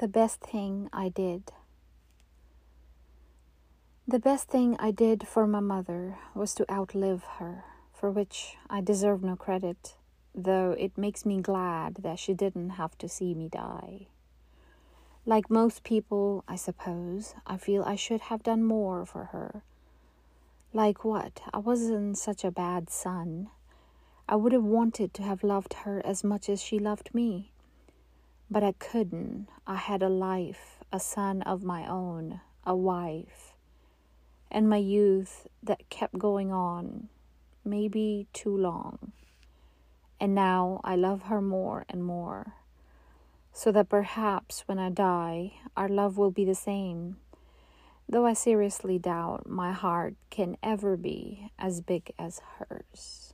The best thing I did. The best thing I did for my mother was to outlive her, for which I deserve no credit, though it makes me glad that she didn't have to see me die. Like most people, I suppose, I feel I should have done more for her. Like what? I wasn't such a bad son. I would have wanted to have loved her as much as she loved me. But I couldn't. I had a life, a son of my own, a wife, and my youth that kept going on, maybe too long. And now I love her more and more, so that perhaps when I die, our love will be the same, though I seriously doubt my heart can ever be as big as hers.